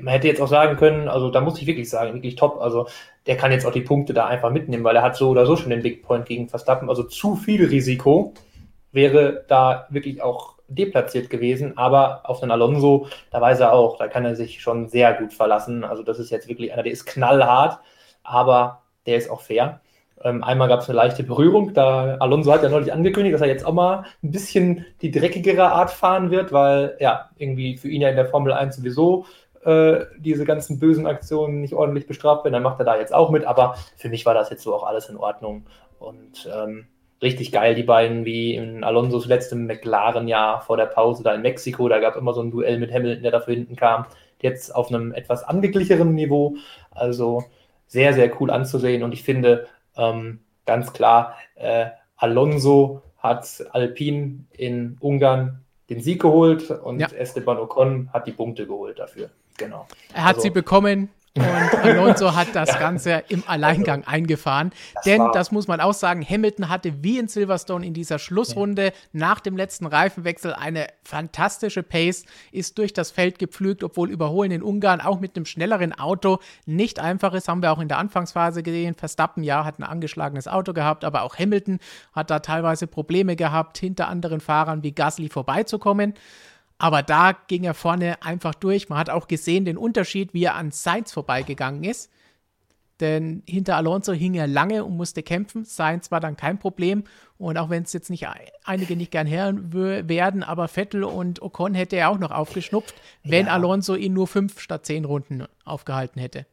man hätte jetzt auch sagen können, also da muss ich wirklich sagen, wirklich top. Also der kann jetzt auch die Punkte da einfach mitnehmen, weil er hat so oder so schon den Big Point gegen Verstappen. Also zu viel Risiko wäre da wirklich auch deplatziert gewesen. Aber auf den Alonso, da weiß er auch, da kann er sich schon sehr gut verlassen. Also das ist jetzt wirklich einer, der ist knallhart, aber der ist auch fair. Ähm, einmal gab es eine leichte Berührung, da Alonso hat ja neulich angekündigt, dass er jetzt auch mal ein bisschen die dreckigere Art fahren wird, weil ja, irgendwie für ihn ja in der Formel 1 sowieso äh, diese ganzen bösen Aktionen nicht ordentlich bestraft werden, dann macht er da jetzt auch mit. Aber für mich war das jetzt so auch alles in Ordnung. Und ähm, richtig geil, die beiden, wie in Alonsos letztem McLaren-Jahr vor der Pause da in Mexiko. Da gab es immer so ein Duell mit Hamilton, der dafür hinten kam. Jetzt auf einem etwas angeglicheren Niveau. Also sehr, sehr cool anzusehen. Und ich finde ähm, ganz klar, äh, Alonso hat Alpine in Ungarn den Sieg geholt und ja. Esteban Ocon hat die Punkte geholt dafür. Genau. Er hat also, sie bekommen. Und Alonso hat das. Ganze im Alleingang eingefahren. Das Denn, das muss man auch sagen, Hamilton hatte wie in Silverstone in dieser Schlussrunde ja. nach dem letzten Reifenwechsel eine fantastische Pace, ist durch das Feld gepflügt, obwohl Überholen in Ungarn auch mit einem schnelleren Auto nicht einfach ist. Haben wir auch in der Anfangsphase gesehen. Verstappen, ja, hat ein angeschlagenes Auto gehabt, aber auch Hamilton hat da teilweise Probleme gehabt, hinter anderen Fahrern wie Gasly vorbeizukommen. Aber da ging er vorne einfach durch. Man hat auch gesehen den Unterschied, wie er an Sainz vorbeigegangen ist. Denn hinter Alonso hing er lange und musste kämpfen. Sainz war dann kein Problem. Und auch wenn es jetzt nicht einige nicht gern hören werden, aber Vettel und Ocon hätte er auch noch aufgeschnupft, wenn ja. Alonso ihn nur fünf statt zehn Runden aufgehalten hätte.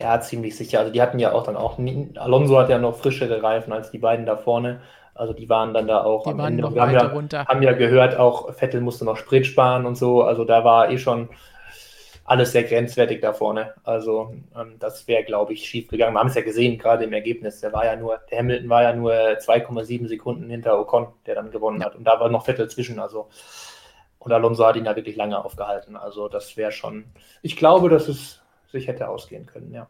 Ja, ziemlich sicher. Also die hatten ja auch dann auch, Alonso hat ja noch frischere Reifen als die beiden da vorne. Also die waren dann da auch die am Ende. Wir haben ja, runter. haben ja gehört, auch Vettel musste noch Sprit sparen und so. Also da war eh schon alles sehr grenzwertig da vorne. Also ähm, das wäre, glaube ich, schief gegangen. Wir haben es ja gesehen, gerade im Ergebnis. Der war ja nur, der Hamilton war ja nur 2,7 Sekunden hinter Ocon, der dann gewonnen ja. hat. Und da war noch Vettel zwischen. Also und Alonso hat ihn da wirklich lange aufgehalten. Also das wäre schon, ich glaube, dass es sich hätte ausgehen können, ja.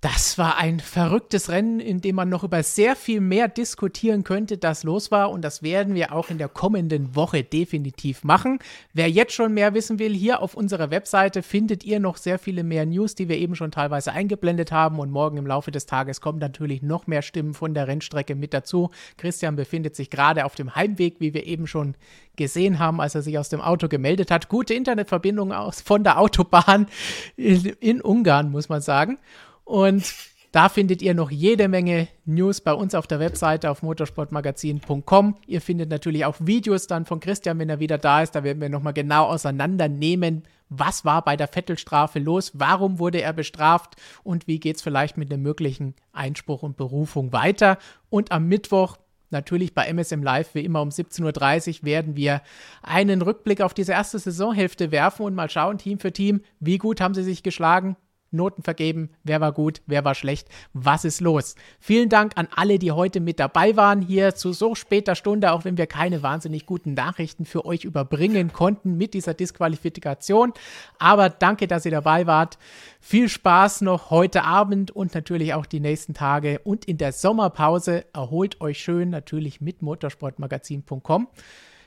Das war ein verrücktes Rennen, in dem man noch über sehr viel mehr diskutieren könnte, das los war. Und das werden wir auch in der kommenden Woche definitiv machen. Wer jetzt schon mehr wissen will, hier auf unserer Webseite findet ihr noch sehr viele mehr News, die wir eben schon teilweise eingeblendet haben. Und morgen im Laufe des Tages kommen natürlich noch mehr Stimmen von der Rennstrecke mit dazu. Christian befindet sich gerade auf dem Heimweg, wie wir eben schon gesehen haben, als er sich aus dem Auto gemeldet hat. Gute Internetverbindung aus, von der Autobahn in, in Ungarn, muss man sagen. Und da findet ihr noch jede Menge News bei uns auf der Webseite auf motorsportmagazin.com. Ihr findet natürlich auch Videos dann von Christian, wenn er wieder da ist. Da werden wir nochmal genau auseinandernehmen, was war bei der Vettelstrafe los, warum wurde er bestraft und wie geht es vielleicht mit einem möglichen Einspruch und Berufung weiter. Und am Mittwoch Natürlich bei MSM Live, wie immer um 17.30 Uhr, werden wir einen Rückblick auf diese erste Saisonhälfte werfen und mal schauen, Team für Team, wie gut haben sie sich geschlagen, Noten vergeben, wer war gut, wer war schlecht, was ist los. Vielen Dank an alle, die heute mit dabei waren, hier zu so später Stunde, auch wenn wir keine wahnsinnig guten Nachrichten für euch überbringen konnten mit dieser Disqualifikation. Aber danke, dass ihr dabei wart. Viel Spaß noch heute Abend und natürlich auch die nächsten Tage und in der Sommerpause. Erholt euch schön, natürlich mit motorsportmagazin.com.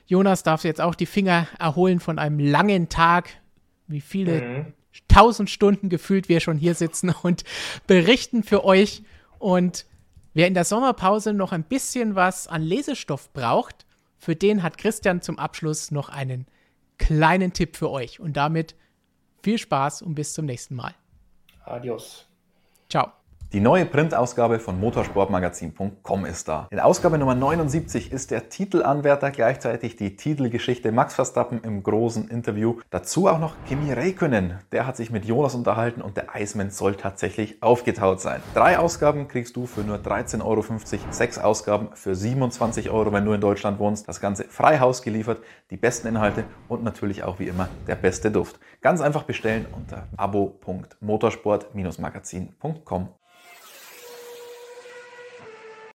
Jonas darf jetzt auch die Finger erholen von einem langen Tag. Wie viele mhm tausend Stunden gefühlt wir schon hier sitzen [laughs] und berichten für euch. Und wer in der Sommerpause noch ein bisschen was an Lesestoff braucht, für den hat Christian zum Abschluss noch einen kleinen Tipp für euch. Und damit viel Spaß und bis zum nächsten Mal. Adios. Ciao. Die neue Printausgabe von motorsportmagazin.com ist da. In Ausgabe Nummer 79 ist der Titelanwärter gleichzeitig die Titelgeschichte Max Verstappen im großen Interview. Dazu auch noch Kimi Räikkönen. Der hat sich mit Jonas unterhalten und der Iceman soll tatsächlich aufgetaut sein. Drei Ausgaben kriegst du für nur 13,50 Euro. Sechs Ausgaben für 27 Euro, wenn du in Deutschland wohnst. Das Ganze frei Haus geliefert, die besten Inhalte und natürlich auch wie immer der beste Duft. Ganz einfach bestellen unter abo.motorsport-magazin.com.